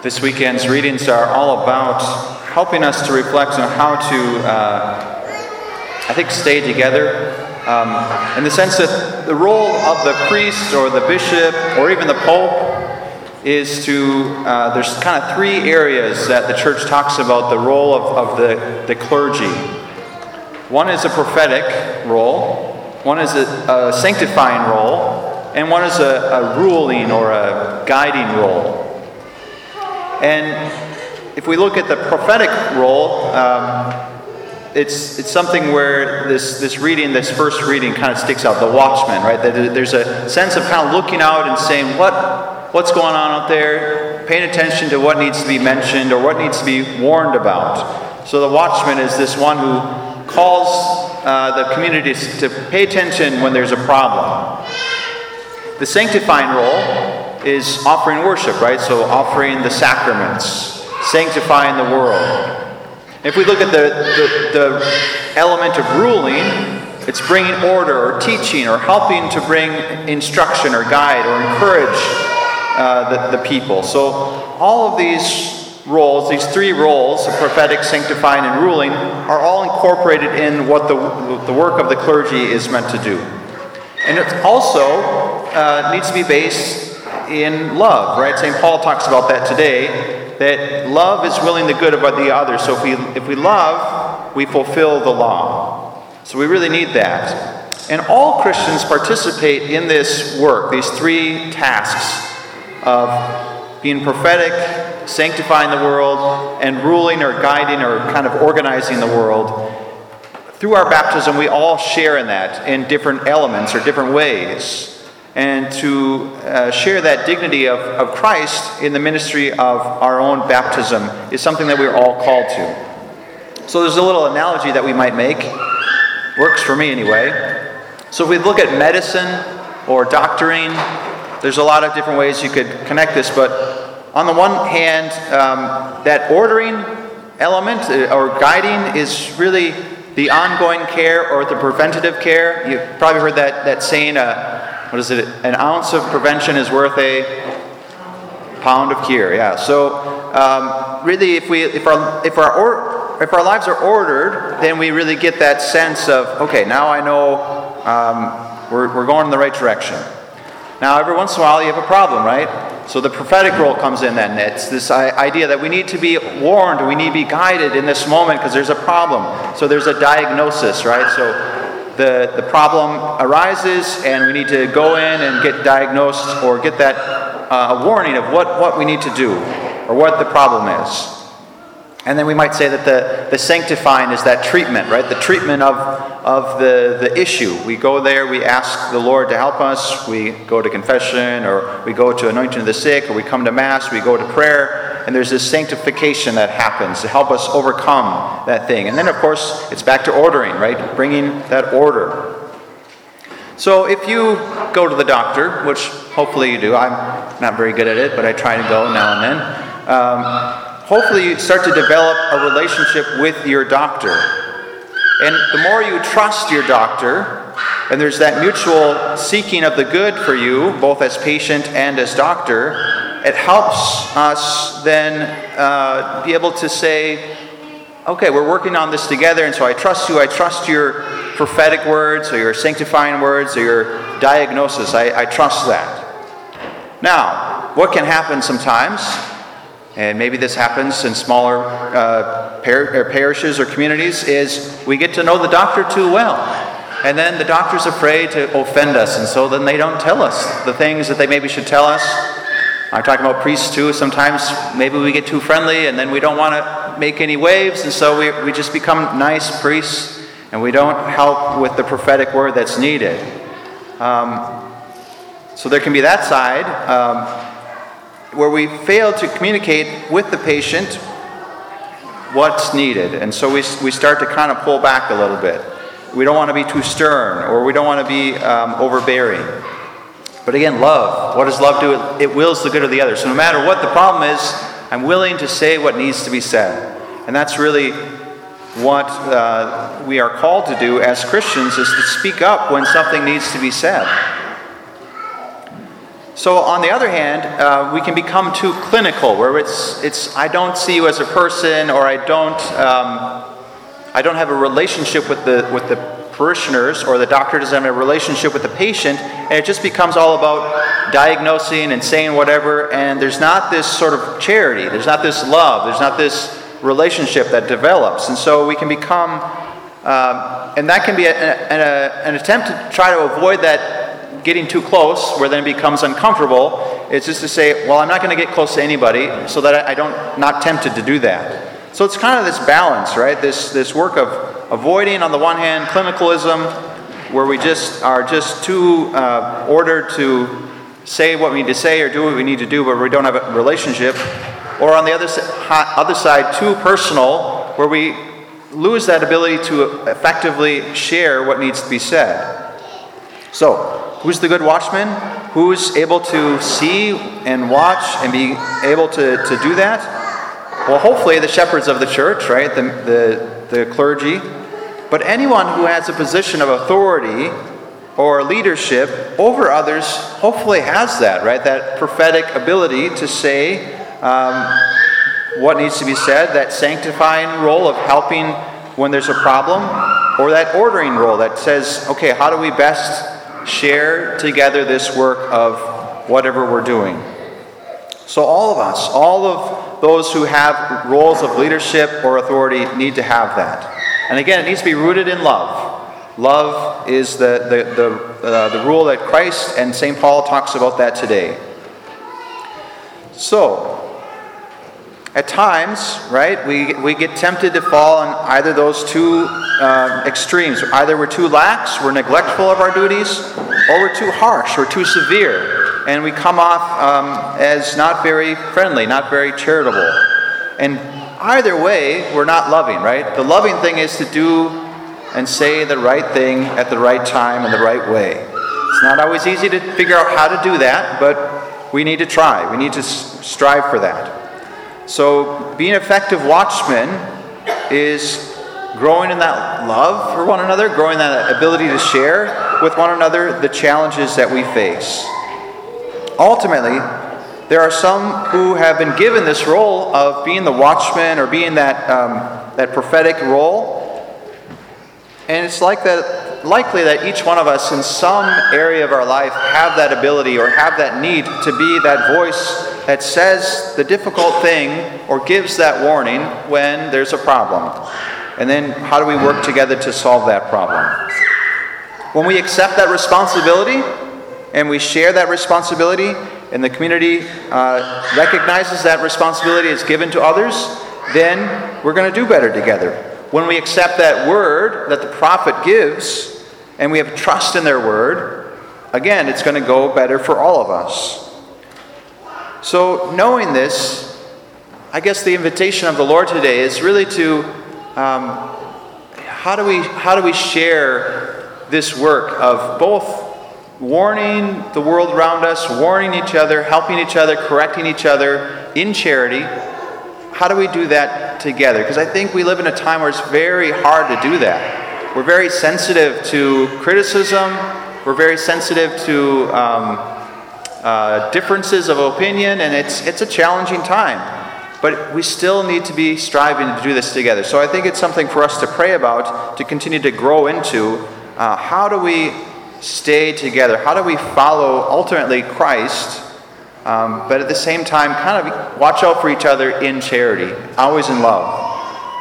This weekend's readings are all about helping us to reflect on how to, uh, I think, stay together. Um, in the sense that the role of the priest or the bishop or even the pope is to, uh, there's kind of three areas that the church talks about the role of, of the, the clergy. One is a prophetic role, one is a, a sanctifying role, and one is a, a ruling or a guiding role. And if we look at the prophetic role, um, it's, it's something where this, this reading, this first reading, kind of sticks out the watchman, right? There's a sense of kind of looking out and saying, what, what's going on out there? Paying attention to what needs to be mentioned or what needs to be warned about. So the watchman is this one who calls uh, the community to pay attention when there's a problem. The sanctifying role is offering worship, right? So offering the sacraments, sanctifying the world. If we look at the, the, the element of ruling, it's bringing order or teaching or helping to bring instruction or guide or encourage uh, the, the people. So all of these roles, these three roles, prophetic, sanctifying, and ruling, are all incorporated in what the, the work of the clergy is meant to do. And it also uh, needs to be based in love, right? St. Paul talks about that today, that love is willing the good about the other. So if we, if we love, we fulfill the law. So we really need that. And all Christians participate in this work, these three tasks of being prophetic, sanctifying the world, and ruling or guiding or kind of organizing the world. Through our baptism, we all share in that in different elements or different ways and to uh, share that dignity of, of Christ in the ministry of our own baptism is something that we're all called to. So there's a little analogy that we might make. Works for me anyway. So if we look at medicine or doctoring, there's a lot of different ways you could connect this, but on the one hand, um, that ordering element uh, or guiding is really the ongoing care or the preventative care. You've probably heard that, that saying, uh, what is it? An ounce of prevention is worth a pound of cure. Yeah. So um, really, if we if our if our or, if our lives are ordered, then we really get that sense of okay, now I know um, we're we're going in the right direction. Now, every once in a while, you have a problem, right? So the prophetic role comes in then. It's this idea that we need to be warned, we need to be guided in this moment because there's a problem. So there's a diagnosis, right? So the, the problem arises and we need to go in and get diagnosed or get that uh, warning of what, what we need to do or what the problem is. And then we might say that the, the sanctifying is that treatment, right? The treatment of, of the, the issue. We go there, we ask the Lord to help us, we go to confession, or we go to anointing of the sick, or we come to Mass, we go to prayer, and there's this sanctification that happens to help us overcome that thing. And then, of course, it's back to ordering, right? Bringing that order. So if you go to the doctor, which hopefully you do, I'm not very good at it, but I try to go now and then. Um, hopefully, you start to develop a relationship with your doctor. And the more you trust your doctor, and there's that mutual seeking of the good for you, both as patient and as doctor, it helps us then uh, be able to say, okay, we're working on this together, and so I trust you. I trust your prophetic words or your sanctifying words or your diagnosis. I, I trust that. Now, what can happen sometimes, and maybe this happens in smaller uh, par- parishes or communities, is we get to know the doctor too well. And then the doctor's afraid to offend us, and so then they don't tell us the things that they maybe should tell us I'm talking about priests too. Sometimes maybe we get too friendly and then we don't want to make any waves, and so we, we just become nice priests and we don't help with the prophetic word that's needed. Um, so there can be that side um, where we fail to communicate with the patient what's needed, and so we, we start to kind of pull back a little bit. We don't want to be too stern or we don't want to be um, overbearing. But again, love. What does love do? It, wills the good of the other. So no matter what the problem is, I'm willing to say what needs to be said. And that's really what uh, we are called to do as Christians is to speak up when something needs to be said. So on the other hand, uh, we can become too clinical, where it's it's I don't see you as a person, or I don't um, I don't have a relationship with the with the parishioners, or the doctor doesn't have a relationship with the patient, and it just becomes all about diagnosing and saying whatever, and there's not this sort of charity, there's not this love, there's not this relationship that develops, and so we can become, um, and that can be a, a, an attempt to try to avoid that getting too close, where then it becomes uncomfortable. It's just to say, well, I'm not going to get close to anybody, so that I don't not tempted to do that. So it's kind of this balance, right? This this work of avoiding, on the one hand, clinicalism, where we just are just too uh, ordered to say what we need to say or do what we need to do, but we don't have a relationship. Or on the other, other side, too personal, where we lose that ability to effectively share what needs to be said. So, Who's the good watchman? Who's able to see and watch and be able to, to do that? Well, hopefully, the shepherds of the church, right? The, the, the clergy. But anyone who has a position of authority or leadership over others hopefully has that, right? That prophetic ability to say um, what needs to be said, that sanctifying role of helping when there's a problem, or that ordering role that says, okay, how do we best share together this work of whatever we're doing. So, all of us, all of those who have roles of leadership or authority, need to have that. And again, it needs to be rooted in love. Love is the, the, the, uh, the rule that Christ and St. Paul talks about that today. So, at times, right, we, we get tempted to fall on either those two uh, extremes. Either we're too lax, we're neglectful of our duties, or we're too harsh, we're too severe, and we come off um, as not very friendly, not very charitable. And either way, we're not loving, right? The loving thing is to do and say the right thing at the right time in the right way. It's not always easy to figure out how to do that, but we need to try. We need to strive for that. So, being effective watchmen is growing in that love for one another, growing that ability to share with one another the challenges that we face. Ultimately, there are some who have been given this role of being the watchman or being that, um, that prophetic role. And it's like that, likely that each one of us in some area of our life have that ability or have that need to be that voice that says the difficult thing or gives that warning when there's a problem. And then how do we work together to solve that problem? When we accept that responsibility and we share that responsibility, and the community uh, recognizes that responsibility is given to others, then we're going to do better together. When we accept that word that the prophet gives and we have trust in their word, again, it's going to go better for all of us. So, knowing this, I guess the invitation of the Lord today is really to um, how, do we, how do we share this work of both warning the world around us, warning each other, helping each other, correcting each other in charity? How do we do that together? Because I think we live in a time where it's very hard to do that. We're very sensitive to criticism, we're very sensitive to. Um, uh, differences of opinion, and it's, it's a challenging time. But we still need to be striving to do this together. So I think it's something for us to pray about, to continue to grow into. Uh, how do we stay together? How do we follow ultimately Christ, um, but at the same time, kind of watch out for each other in charity, always in love?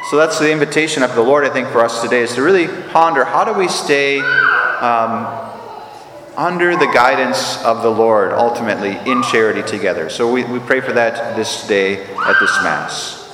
So that's the invitation of the Lord, I think, for us today, is to really ponder how do we stay um, under the guidance of the Lord, ultimately in charity together. So we, we pray for that this day at this Mass.